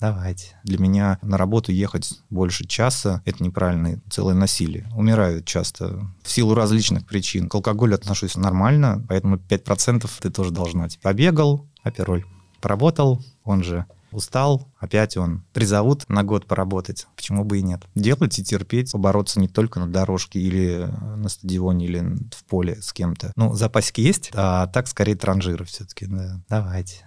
Давайте. Для меня на работу ехать больше часа – это неправильное целое насилие. Умирают часто в силу различных причин. К алкоголю отношусь нормально, поэтому 5% ты тоже должна. Типа, Побегал, опероль. Поработал, он же устал, опять он призовут на год поработать. Почему бы и нет? Делать и терпеть, побороться не только на дорожке или на стадионе, или в поле с кем-то. Ну, запасики есть, а так скорее транжиры все-таки, да. Давайте.